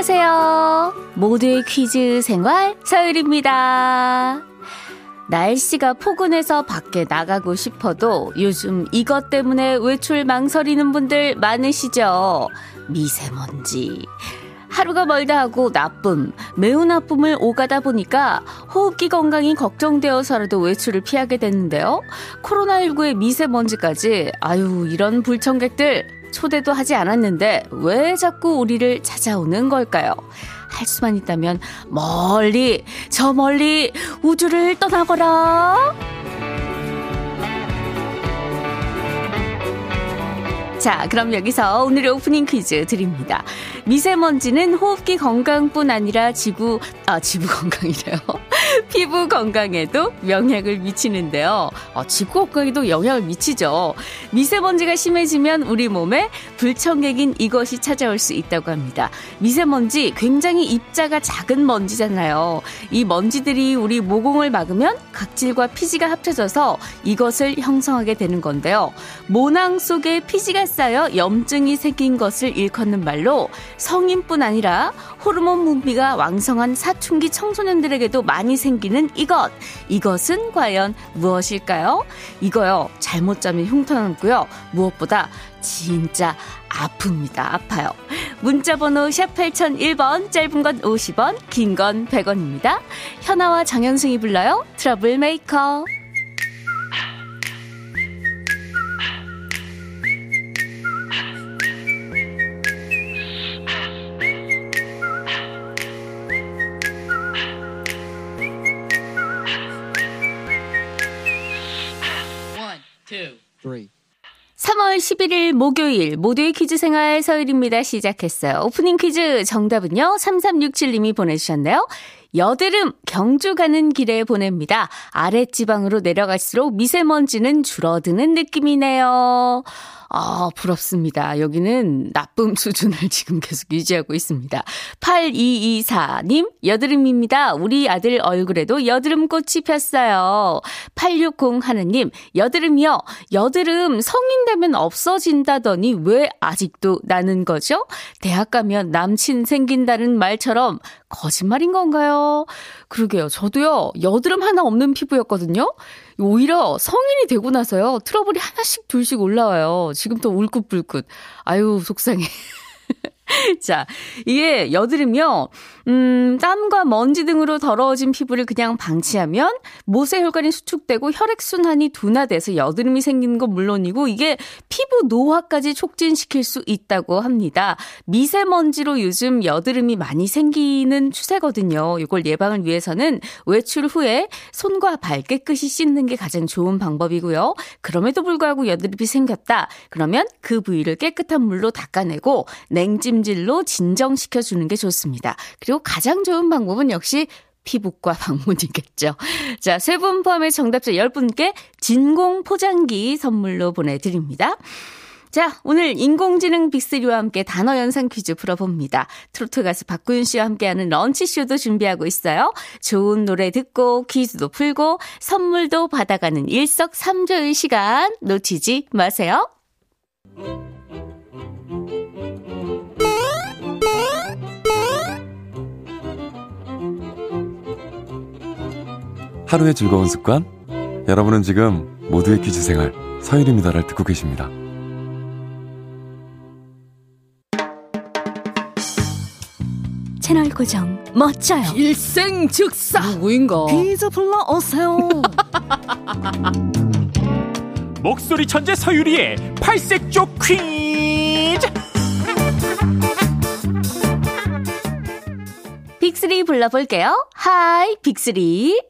안녕하세요. 모두의 퀴즈 생활 서율입니다. 날씨가 포근해서 밖에 나가고 싶어도 요즘 이것 때문에 외출 망설이는 분들 많으시죠? 미세먼지. 하루가 멀다 하고 나쁨, 매우 나쁨을 오가다 보니까 호흡기 건강이 걱정되어서라도 외출을 피하게 됐는데요. 코로나19의 미세먼지까지, 아유, 이런 불청객들 초대도 하지 않았는데 왜 자꾸 우리를 찾아오는 걸까요? 할 수만 있다면 멀리, 저 멀리 우주를 떠나거라. 자, 그럼 여기서 오늘의 오프닝 퀴즈 드립니다. 미세먼지는 호흡기 건강뿐 아니라 지구, 아, 지구 건강이래요. 피부 건강에도 영향을 미치는데요. 어, 지구 건강에도 영향을 미치죠. 미세먼지가 심해지면 우리 몸에 불청객인 이것이 찾아올 수 있다고 합니다. 미세먼지 굉장히 입자가 작은 먼지잖아요. 이 먼지들이 우리 모공을 막으면 각질과 피지가 합쳐져서 이것을 형성하게 되는 건데요. 모낭 속에 피지가 쌓여 염증이 생긴 것을 일컫는 말로 성인뿐 아니라 호르몬 분비가 왕성한 사춘기 청소년들에게도 많이 생기는 이것. 이것은 과연 무엇일까요? 이거요. 잘못 짜면 흉터났고요. 무엇보다 진짜 아픕니다. 아파요. 문자번호 샵 8001번, 짧은 건 50원, 긴 건 100원입니다. 현아와 장현승이 불러요. 트러블 메이커. Two, three. 3월 11일 목요일 모두의 퀴즈 생활 서일입니다. 시작했어요. 오프닝 퀴즈 정답은요. 3367님이 보내주셨네요. 여드름 경주 가는 길에 보냅니다. 아랫지방으로 내려갈수록 미세먼지는 줄어드는 느낌이네요. 아, 부럽습니다. 여기는 나쁨 수준을 지금 계속 유지하고 있습니다. 8224님, 여드름입니다. 우리 아들 얼굴에도 여드름꽃이 폈어요. 860 하느님, 여드름이요. 여드름 성인 되면 없어진다더니 왜 아직도 나는 거죠? 대학 가면 남친 생긴다는 말처럼 거짓말인 건가요? 그러게요. 저도요, 여드름 하나 없는 피부였거든요. 오히려 성인이 되고 나서요, 트러블이 하나씩 둘씩 올라와요. 지금 또 울긋불긋. 아유, 속상해. 자, 이게 여드름이요. 음, 땀과 먼지 등으로 더러워진 피부를 그냥 방치하면 모세 혈관이 수축되고 혈액순환이 둔화돼서 여드름이 생기는 건 물론이고 이게 피부 노화까지 촉진시킬 수 있다고 합니다. 미세먼지로 요즘 여드름이 많이 생기는 추세거든요. 이걸 예방을 위해서는 외출 후에 손과 발 깨끗이 씻는 게 가장 좋은 방법이고요. 그럼에도 불구하고 여드름이 생겼다. 그러면 그 부위를 깨끗한 물로 닦아내고 냉찜 질로 진정시켜 주는 게 좋습니다. 그리고 가장 좋은 방법은 역시 피부과 방문이겠죠. 자, 세 분 포함해 정답자 10분께 진공 포장기 선물로 보내드립니다. 자, 오늘 인공지능 빅3와 함께 단어 연상 퀴즈 풀어봅니다. 트로트 가수 박구윤 씨와 함께하는 런치쇼도 준비하고 있어요. 좋은 노래 듣고 퀴즈도 풀고 선물도 받아가는 일석삼조의 시간 놓치지 마세요. 하루의 즐거운 습관? 여러분은 지금 모두의 퀴즈 생활 서일입니다를 듣고 계십니다. 채널 고정 멋져요. 일생 즉사 누구인가? 퀴즈 불러 오세요. 목소리 천재 서유리의 팔색조 퀴즈. 빅스리 불러볼게요. Hi 빅스리.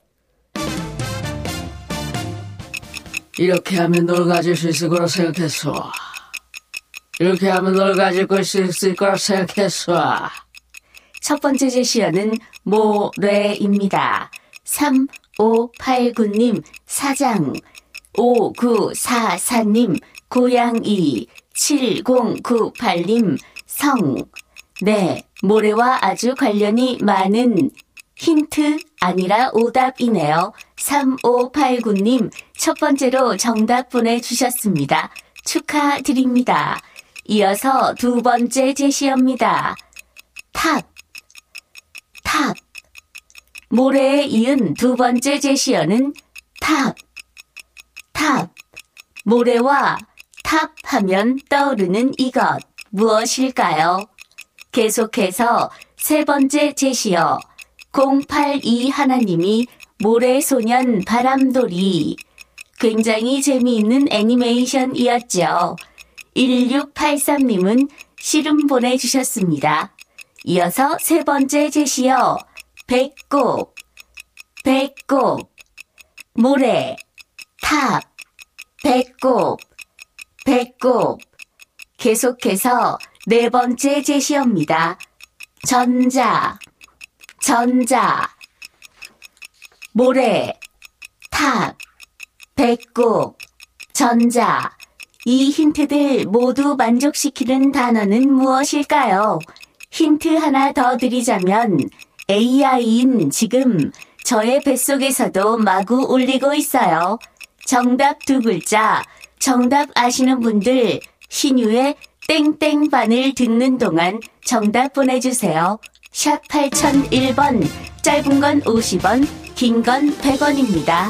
이렇게 하면 널 가질 수 있을 거라 생각했어. 이렇게 하면 널 가지고 있을 거라 생각했어. 첫 번째 제시어는 모래입니다. 3589님 사장 5944님 고양이 7098님 성 네, 모래와 아주 관련이 많은 힌트 아니라 오답이네요. 3589님 첫 번째로 정답 보내주셨습니다. 축하드립니다. 이어서 두 번째 제시어입니다. 탑, 탑. 모래에 이은 두 번째 제시어는 탑, 탑. 모래와 탑 하면 떠오르는 이것 무엇일까요? 계속해서 세 번째 제시어 082 하나님이 모래소년 바람돌이. 굉장히 재미있는 애니메이션이었죠. 1683님은 씨름 보내주셨습니다. 이어서 세 번째 제시어 배꼽 배꼽 모래. 탑. 배꼽 배꼽 계속해서 네 번째 제시어입니다. 전자 전자 모래 탑 배꼽 전자 이 힌트들 모두 만족시키는 단어는 무엇일까요? 힌트 하나 더 드리자면 AI인 지금 저의 뱃속에서도 마구 울리고 있어요. 정답 두 글자, 정답 아시는 분들 신유의 땡땡반을 듣는 동안 정답 보내주세요. 샵 8001번, 짧은 건 50원, 긴 건 100원입니다.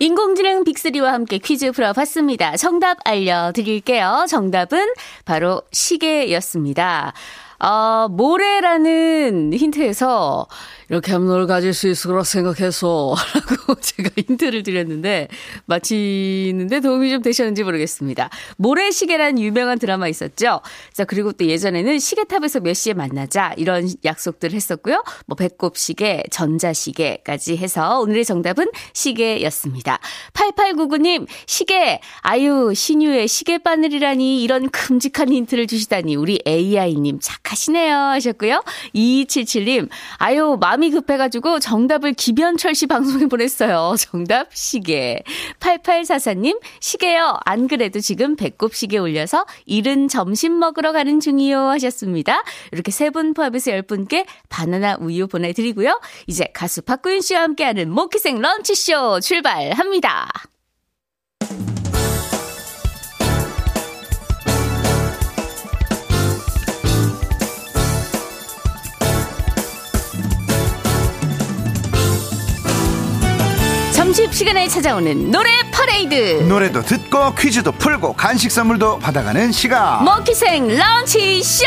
인공지능 빅3와 함께 퀴즈 풀어봤습니다. 정답 알려드릴게요. 정답은 바로 시계였습니다. 어, 모래라는 힌트에서 이렇게 널 가질 수 있을 거라 생각해서 라고 제가 힌트를 드렸는데 마치는데 도움이 좀 되셨는지 모르겠습니다. 모래시계라는 유명한 드라마 있었죠. 자 그리고 또 예전에는 시계탑에서 몇 시에 만나자 이런 약속들 했었고요. 뭐 배꼽시계, 전자시계까지 해서 오늘의 정답은 시계였습니다. 8899님 시계 아유 신유의 시계바늘이라니 이런 큼직한 힌트를 주시다니 우리 AI님 착 하시네요 하셨고요. 2277님 아유 마 마음이 급해가지고 정답을 기변철 씨 방송에 보냈어요. 정답 시계. 8844님 시계요. 안 그래도 지금 배꼽 시계 올려서 이른 점심 먹으러 가는 중이요 하셨습니다. 이렇게 세 분 포함해서 10분께 바나나 우유 보내드리고요. 이제 가수 박구윤 씨와 함께하는 모키생 런치쇼 출발합니다. 점심시간에 찾아오는 노래 퍼레이드. 노래도 듣고 퀴즈도 풀고 간식 선물도 받아가는 시간. 먹기생 런치 쇼!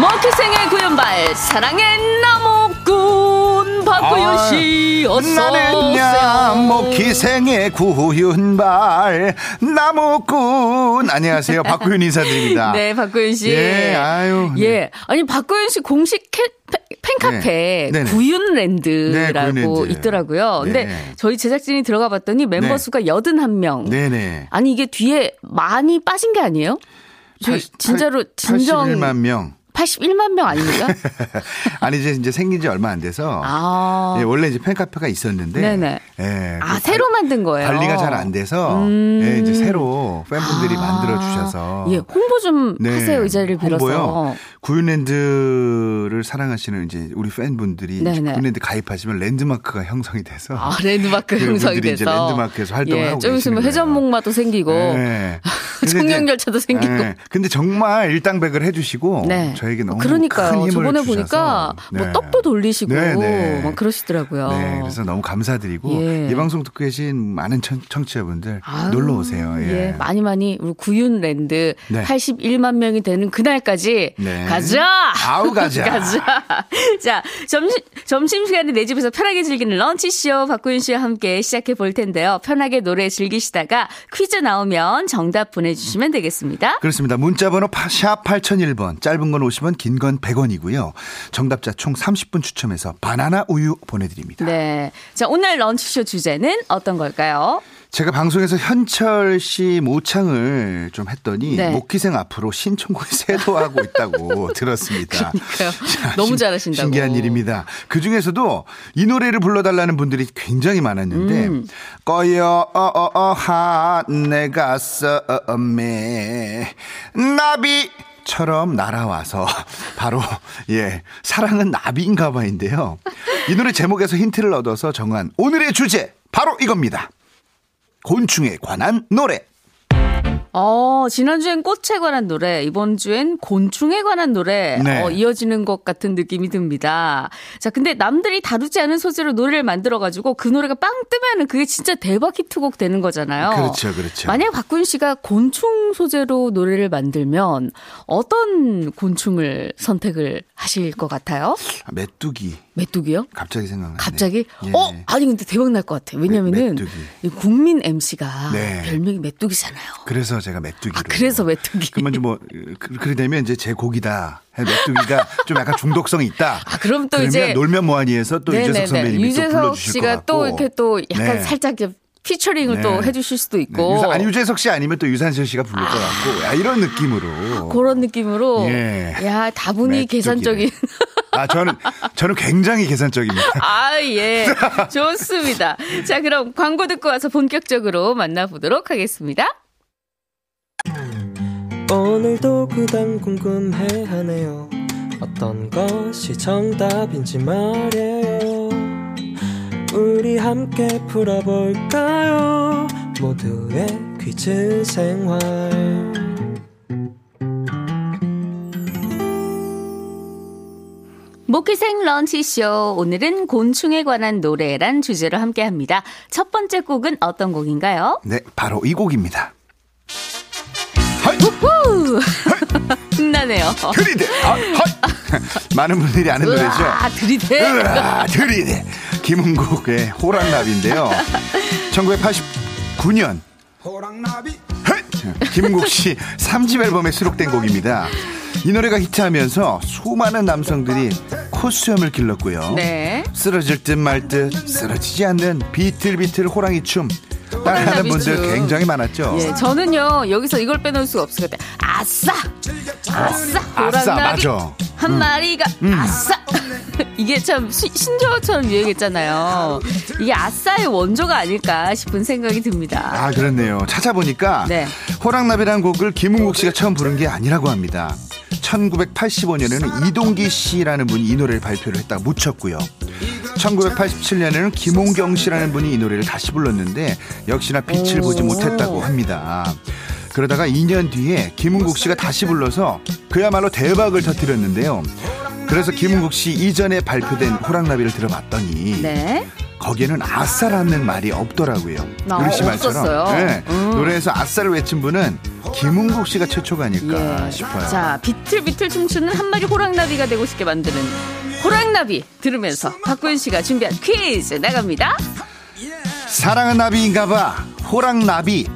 먹기생의 구연발 사랑의 나무꾼 박구윤 씨 아, 어서 나는야 먹기생의 구윤발 나무꾼. 안녕하세요. 박구윤 인사드립니다. 네 박구윤 씨. 예, 아유 네. 예. 아니 박구윤 씨 공식 캐, 팬카페 네. 구윤랜드라고 네, 있더라고요. 네. 근데 저희 제작진이 들어가 봤더니 멤버 네. 수가 81명. 네네. 아니 이게 뒤에 많이 빠진 게 아니에요? 80, 진짜로 진정 81만 명. 81만 명 아닙니까? 아니 이제 이제 생긴 지 얼마 안 돼서 아. 예, 원래 이제 팬카페가 있었는데 네네. 예, 아 그 새로 만든 거예요. 관리가 잘 안 돼서 음. 예, 이제 새로 팬분들이 아. 만들어 주셔서 예, 홍보 좀 네. 하세요. 이 자리를 빌어서. 홍보요. 구윤랜드를 사랑하시는 이제 우리 팬분들이 구윤랜드 가입하시면 랜드마크가 형성이 돼서 아, 랜드마크 형성이 돼서 이제 랜드마크에서 활동을 예, 하고 좀 있으면 회전목마도 생기고 네. 송년열차도 생기고. 네. 근데 정말 일당백을 해주시고 네. 저에게 너무 그러니까요. 큰 힘을 저번에 주셔서. 보니까 뭐 네. 떡도 돌리시고 네, 네. 막 그러시더라고요. 네, 그래서 너무 감사드리고 예. 이 방송 듣고 계신 많은 청, 취자분들 놀러 오세요. 예. 예. 많이 많이 우리 구윤랜드 81만 명이 되는 그날까지 가자. 아우 가자. 가자. 자 점심 점심시간에 내 집에서 편하게 즐기는 런치쇼 박구윤 씨와 함께 시작해 볼 텐데요. 편하게 노래 즐기시다가 퀴즈 나오면 정답 보내주시면 되겠습니다. 그렇습니다. 문자번호 샵 8001번, 짧은 건 50원, 긴 건 100원이고요. 정답자 총 30분 추첨해서 바나나 우유 보내드립니다. 네. 자, 오늘 런치쇼 주제는 어떤 걸까요? 제가 방송에서 현철 씨 모창을 좀 했더니 네. 목기생 앞으로 신청곡이 쇄도하고 있다고 들었습니다. 자, 너무 잘하신다고. 신기한 일입니다. 그 중에서도 이 노래를 불러달라는 분들이 굉장히 많았는데 음. 꺼여 어어하 내가 썸에 나비 처럼 날아와서 바로 예 사랑은 나비인가 봐인데요. 이 노래 제목에서 힌트를 얻어서 정한 오늘의 주제 바로 이겁니다. 곤충에 관한 노래. 어, 지난주엔 꽃에 관한 노래, 이번 주엔 곤충에 관한 노래, 네. 어, 이어지는 것 같은 느낌이 듭니다. 자, 근데 남들이 다루지 않은 소재로 노래를 만들어가지고 그 노래가 빵 뜨면은 그게 진짜 대박 히트곡 되는 거잖아요. 그렇죠, 그렇죠. 만약 박군 씨가 곤충 소재로 노래를 만들면 어떤 곤충을 선택을 하실 것 같아요? 메뚜기. 메뚜기요? 갑자기 생각나네. 갑자기? 예. 어? 아니 근데 대박 날 것 같아. 왜냐면은 국민 MC가 네. 별명이 메뚜기잖아요. 그래서 제가 메뚜기로. 아, 그래서 메뚜기. 그러면 뭐 그, 그래 되면 이제 제 곡이다. 메뚜기가 좀 약간 중독성이 있다. 아, 그럼 또 이제 놀면 뭐하니에서 또 네네네. 유재석 선배님이 유재석 또 불러주실 씨가 또 이렇게 또 약간 네. 살짝 피처링을 네. 또 해주실 수도 네. 있고. 네. 유산, 아니 유재석 씨 아니면 또 유산슬 씨가 부를 아. 것 같고. 야, 이런 느낌으로. 그런 느낌으로. 예. 야 다분히 계산적인. 아 저는 저는 굉장히 계산적입니다. 아 예, 좋습니다. 자 그럼 광고 듣고 와서 본격적으로 만나보도록 하겠습니다. 오늘도 그단 궁금해 하네요. 어떤 것이 정답인지 말해요. 우리 함께 풀어볼까요? 모두의 퀴즈 생활. 모기생 런치쇼. 오늘은 곤충에 관한 노래란 주제로 함께 합니다. 첫 번째 곡은 어떤 곡인가요? 네, 바로 이 곡입니다. 우후! 신나네요. 들이대! 아, 많은 분들이 아는 노래죠. 아, 들이대! 으아, 들이대! 김은국의 호랑나비인데요. 1989년 호랑나비 김은국 씨 3집 앨범에 수록된 곡입니다. 이 노래가 히트하면서 수많은 남성들이 코수염을 길렀고요. 네. 쓰러질 듯 말 듯 쓰러지지 않는 비틀비틀 호랑이 춤 따라하는 분들 굉장히 많았죠. 예, 저는요 여기서 이걸 빼놓을 수가 없을 것 같아요. 아싸, 아싸, 아싸, 맞아. 한 음. 마리가 음. 아싸. 이게 참 시, 신조어처럼 유행했잖아요. 이게 아싸의 원조가 아닐까 싶은 생각이 듭니다. 아 그렇네요. 찾아보니까 네. 호랑나비라는 곡을 김은국 씨가 처음 부른 게 아니라고 합니다. 1985년에는 이동기 씨라는 분이 이 노래를 발표를 했다가 묻혔고요. 1987년에는 김홍경 씨라는 분이 이 노래를 다시 불렀는데 역시나 빛을 보지 못했다고 합니다. 그러다가 2년 뒤에 김은국 씨가 다시 불러서 그야말로 대박을 터뜨렸는데요. 그래서 김은국 씨 이전에 발표된 호랑나비를 들어봤더니 네. 거기에는 아싸라는 말이 없더라고요. 아, 우리 씨 말처럼 네, 음. 노래에서 아싸를 외친 분은 김은국 씨가 최초가 아닐까 예. 싶어요. 자, 비틀비틀 춤추는 한 마리 호랑나비가 되고 싶게 만드는 호랑나비 들으면서 박구윤 씨가 준비한 퀴즈 나갑니다. 사랑은 나비인가봐 호랑나비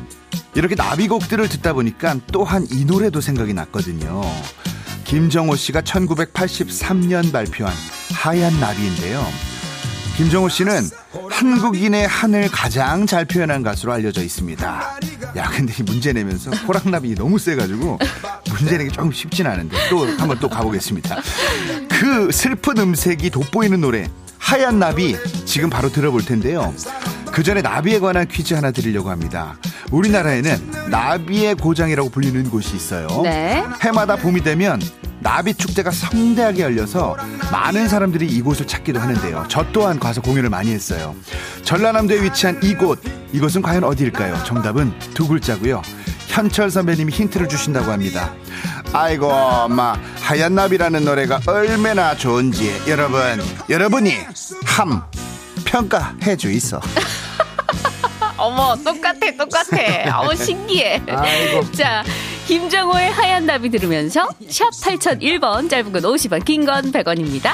이렇게 나비곡들을 듣다 보니까 또한 이 노래도 생각이 났거든요. 김정호 씨가 1983년 발표한 하얀 나비인데요. 김정호 씨는 한국인의 한을 가장 잘 표현한 가수로 알려져 있습니다. 야, 근데 문제 내면서 호랑나비 너무 세가지고 문제 내기 조금 쉽진 않은데 또 한번 또 가보겠습니다. 그 슬픈 음색이 돋보이는 노래 하얀 나비 지금 바로 들어볼 텐데요. 그 전에 나비에 관한 퀴즈 하나 드리려고 합니다. 우리나라에는 나비의 고장이라고 불리는 곳이 있어요. 네. 해마다 봄이 되면 나비 축제가 성대하게 열려서 많은 사람들이 이곳을 찾기도 하는데요. 저 또한 가서 공연을 많이 했어요. 전라남도에 위치한 이곳, 이곳은 과연 어디일까요? 정답은 두 글자고요. 현철 선배님이 힌트를 주신다고 합니다. 아이고, 엄마, 하얀 나비라는 노래가 얼마나 좋은지 여러분, 여러분이 함 평가해 주있어. 어머, 똑같아, 똑같아. 어머, 신기해. 아이고. 자, 김정호의 하얀 나비 들으면서 샵 8001번, 짧은 건 50원, 긴 건 100원입니다.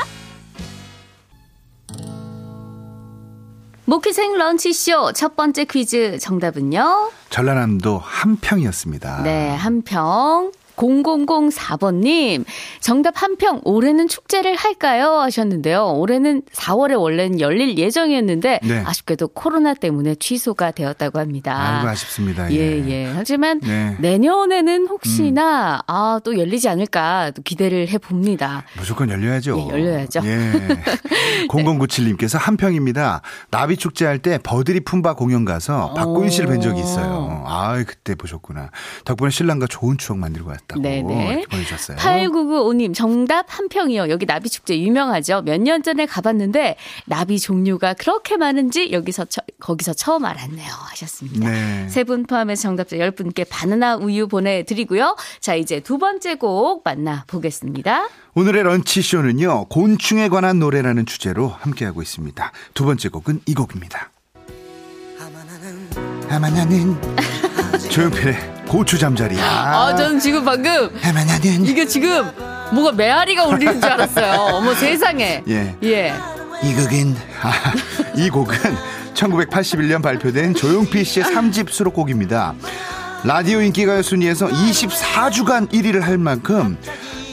모키생 런치쇼 첫 번째 퀴즈 정답은요? 전라남도 한평이었습니다. 네, 한평. 0004번님, 정답 한 평, 올해는 축제를 할까요? 하셨는데요. 올해는 4월에 원래는 열릴 예정이었는데, 네. 아쉽게도 코로나 때문에 취소가 되었다고 합니다. 아이고, 아쉽습니다. 예, 예. 예. 하지만 네. 내년에는 혹시나, 음. 아, 또 열리지 않을까 또 기대를 해봅니다. 무조건 열려야죠. 예, 열려야죠. 예. 0097님께서 한 평입니다. 나비 축제할 때 버들이 품바 공연 가서 박고윤 씨를 뵌 적이 있어요. 아, 그때 보셨구나. 덕분에 신랑과 좋은 추억 만들고 왔다. 있다고 네네. 보내주셨어요. 8995님 정답 한 평이요. 여기 나비축제 유명하죠. 몇 년 전에 가봤는데 나비 종류가 그렇게 많은지 여기서 처, 거기서 처음 알았네요. 하셨습니다. 네. 세분 포함해서 정답자 10분께 바나나 우유 보내드리고요. 자 이제 두 번째 곡 만나보겠습니다. 오늘의 런치쇼는요. 곤충에 관한 노래라는 주제로 함께하고 있습니다. 두 번째 곡은 이 곡입니다. 아마나는 조용필의 고추 잠자리. 아, 아 저는 지금 방금 해마나는 이게 지금 뭐가 메아리가 울리는 줄 알았어요. 어머 세상에. 예. 예. 이 곡은 아, 이 곡은 1981년 발표된 조용필 씨의 3집 수록곡입니다. 라디오 인기가요 순위에서 24주간 1위를 할 만큼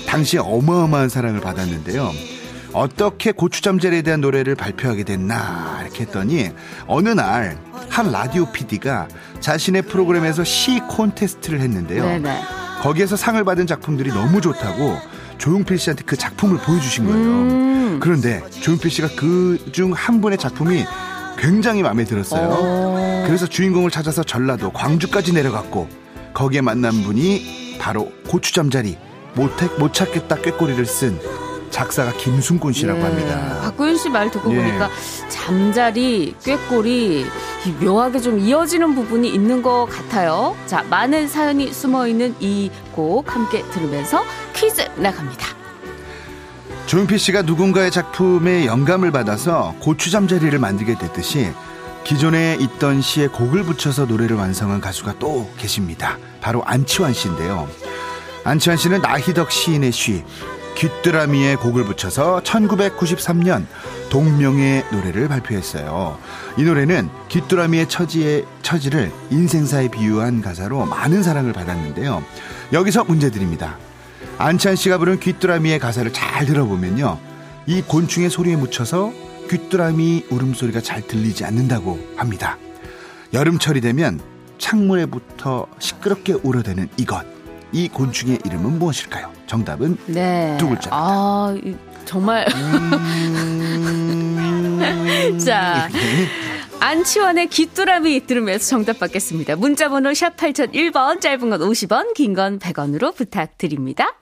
당시에 어마어마한 사랑을 받았는데요. 어떻게 고추잠자리에 대한 노래를 발표하게 됐나 이렇게 했더니 어느 날 한 라디오 PD가 자신의 프로그램에서 시 콘테스트를 했는데요. 네네. 거기에서 상을 받은 작품들이 너무 좋다고 조용필 씨한테 그 작품을 보여주신 거예요. 음. 그런데 조용필 씨가 그 중 한 분의 작품이 굉장히 마음에 들었어요. 오. 그래서 주인공을 찾아서 전라도 광주까지 내려갔고 거기에 만난 분이 바로 고추잠자리 못, 못 찾겠다 꾀꼬리를 쓴 작사가 김순곤 씨라고 예. 합니다. 박구윤 씨 말 듣고 예. 보니까 잠자리, 꾀꼬리 묘하게 좀 이어지는 부분이 있는 것 같아요. 자, 많은 사연이 숨어 있는 이 곡 함께 들으면서 퀴즈 나갑니다. 조용필 씨가 누군가의 작품에 영감을 받아서 고추 잠자리를 만들게 됐듯이 기존에 있던 시에 곡을 붙여서 노래를 완성한 가수가 또 계십니다. 바로 안치환 씨인데요. 안치환 씨는 나희덕 시인의 시 귀뚜라미의 곡을 붙여서 1993년 동명의 노래를 발표했어요. 이 노래는 귀뚜라미의 처지의 처지를 인생사에 비유한 가사로 많은 사랑을 받았는데요. 여기서 문제 드립니다. 안찬 씨가 부른 귀뚜라미의 가사를 잘 들어보면요. 이 곤충의 소리에 묻혀서 귀뚜라미 울음소리가 잘 들리지 않는다고 합니다. 여름철이 되면 창문에 붙어 시끄럽게 울어대는 이것. 이 곤충의 이름은 무엇일까요? 정답은 네. 두 글자입니다. 아, 정말. 음... 자. 안치원의 귀뚜라미 들으면서 정답 받겠습니다. 문자번호 샵 8001번, 짧은 건 50원, 긴 건 100원으로 부탁드립니다.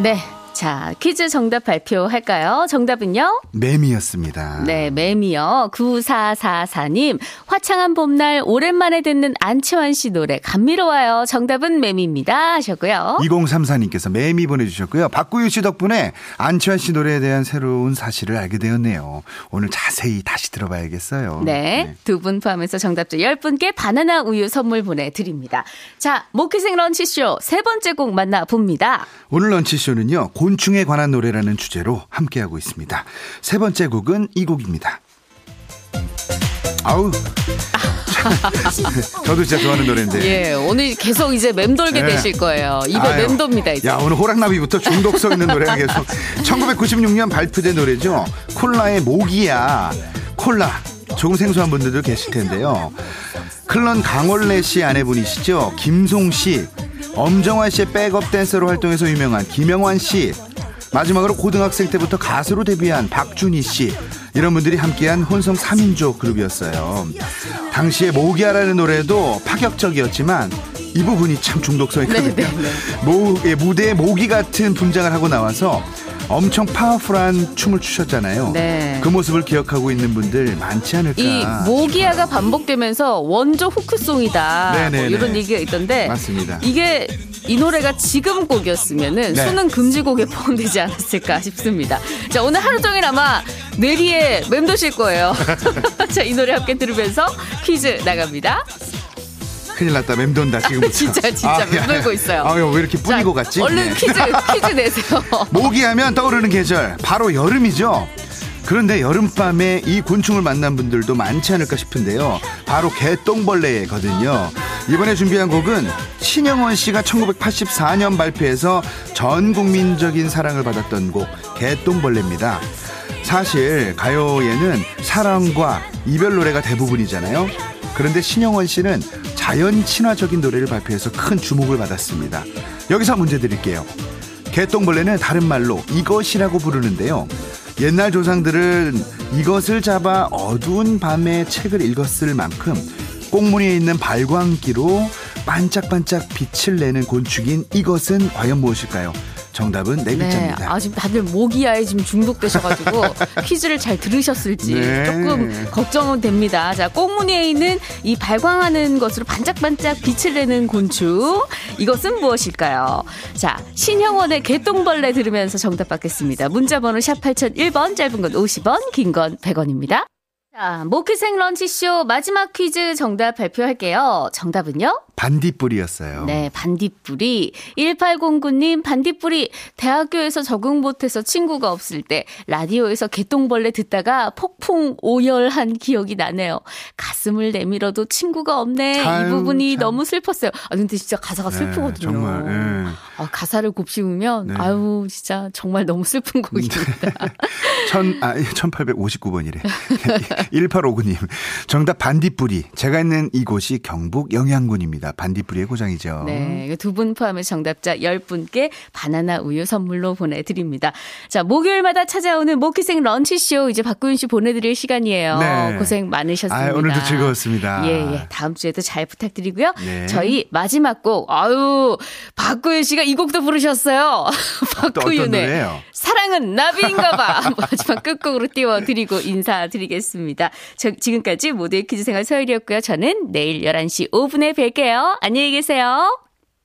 네. 자, 퀴즈 정답 발표할까요? 정답은요? 매미였습니다. 네, 매미요. 9444님. 화창한 봄날 오랜만에 듣는 안치환 씨 노래 감미로워요. 정답은 매미입니다. 하셨고요. 2034님께서 매미 보내주셨고요. 박구유 씨 덕분에 안치환 씨 노래에 대한 새로운 사실을 알게 되었네요. 오늘 자세히 다시 들어봐야겠어요. 네. 네. 두분 포함해서 정답자 10분께 바나나 우유 선물 보내드립니다. 자, 모키생 런치쇼 세 번째 곡 만나봅니다. 오늘 런치쇼는요. 곤충에 관한 노래라는 주제로 함께하고 있습니다. 세 번째 곡은 이 곡입니다. 아우. 저도 진짜 좋아하는 노래인데. 예, 오늘 계속 이제 맴돌게 예. 되실 거예요. 입에 아유, 맴돕니다, 이제. 야, 오늘 호랑나비부터 중독성 있는 노래가 계속. 1996년 발표된 노래죠. 콜라의 모기야. 콜라. 조금 생소한 분들도 계실 텐데요. 클런 강원래 씨 아내분이시죠. 김송 씨. 엄정화 씨의 백업 댄서로 활동해서 유명한 김영환 씨. 마지막으로 고등학생 때부터 가수로 데뷔한 박준희 씨. 이런 분들이 함께한 혼성 3인조 그룹이었어요. 당시에 모기야라는 노래도 파격적이었지만 이 부분이 참 중독성이 크거든요. 네, 네, 네. 모, 예, 무대에 모기 같은 분장을 하고 나와서 엄청 파워풀한 춤을 추셨잖아요. 네. 그 모습을 기억하고 있는 분들 많지 않을까. 이 모기야가 반복되면서 원조 후크송이다. 뭐 이런 얘기가 있던데. 맞습니다. 이게 이 노래가 지금 곡이었으면은 네. 수능 금지곡에 포함되지 않았을까 싶습니다. 자 오늘 하루 종일 아마 뇌리에 맴도실 거예요. 자 이 노래 함께 들으면서 퀴즈 나갑니다. 큰일 났다 맴돈다 지금부터 진짜 진짜 아, 맴돌고 있어요 아유 왜 이렇게 뿌리고 갔지 얼른 네. 퀴즈 퀴즈 내세요 모기 하면 떠오르는 계절 바로 여름이죠 그런데 여름밤에 이 곤충을 만난 분들도 많지 않을까 싶은데요. 바로 개똥벌레거든요. 이번에 준비한 곡은 신영원 씨가 1984년 발표해서 전 국민적인 사랑을 받았던 곡 개똥벌레입니다. 사실 가요에는 사랑과 이별 노래가 대부분이잖아요. 그런데 신영원 씨는 자연 친화적인 노래를 발표해서 큰 주목을 받았습니다. 여기서 문제 드릴게요. 개똥벌레는 다른 말로 이것이라고 부르는데요. 옛날 조상들은 이것을 잡아 어두운 밤에 책을 읽었을 만큼 꽁무니에 있는 발광기로 반짝반짝 빛을 내는 곤충인 이것은 과연 무엇일까요? 정답은 네 글자입니다. 네, 아 지금 다들 모기야에 지금 중독되셔가지고 퀴즈를 잘 들으셨을지 네. 조금 걱정은 됩니다. 자, 꽁무니에 있는 이 발광하는 것으로 반짝반짝 빛을 내는 곤충 이것은 무엇일까요? 자, 신형원의 개똥벌레 들으면서 정답 받겠습니다. 문자번호 샵 8001번 짧은 건 50원, 긴 건 100원입니다. 자, 모크생 런치쇼 마지막 퀴즈 정답 발표할게요. 정답은요? 반딧불이었어요. 네, 반딧불이. 1809님, 반딧불이 대학교에서 적응 못해서 친구가 없을 때 라디오에서 개똥벌레 듣다가 폭풍 오열한 기억이 나네요. 가슴을 내밀어도 친구가 없네. 참, 이 부분이 참. 너무 슬펐어요. 아, 근데 진짜 가사가 네, 슬프거든요. 정말, 네. 아, 가사를 곱씹으면, 네. 아유, 진짜 정말 너무 슬픈 곡입니다. 천, 아, 1859번이래. 1859님. 정답 반딧불이. 제가 있는 이곳이 경북 영양군입니다. 반딧불이의 고장이죠. 네. 두 분 포함해 정답자 10분께 바나나 우유 선물로 보내드립니다. 자, 목요일마다 찾아오는 모퀴생 런치쇼 이제 박구윤 씨 보내드릴 시간이에요. 네. 고생 많으셨습니다. 아, 오늘도 즐거웠습니다. 예, 예. 다음 주에도 잘 부탁드리고요. 네. 저희 마지막 곡, 아유, 박구윤 씨가 이 곡도 부르셨어요. 박구윤의 사랑은 나비인가 봐. 마지막 끝곡으로 띄워드리고 인사드리겠습니다. 저, 지금까지 모두의 퀴즈 생활 서열이었고요. 저는 내일 11시 5분에 뵐게 요. 안녕히 계세요.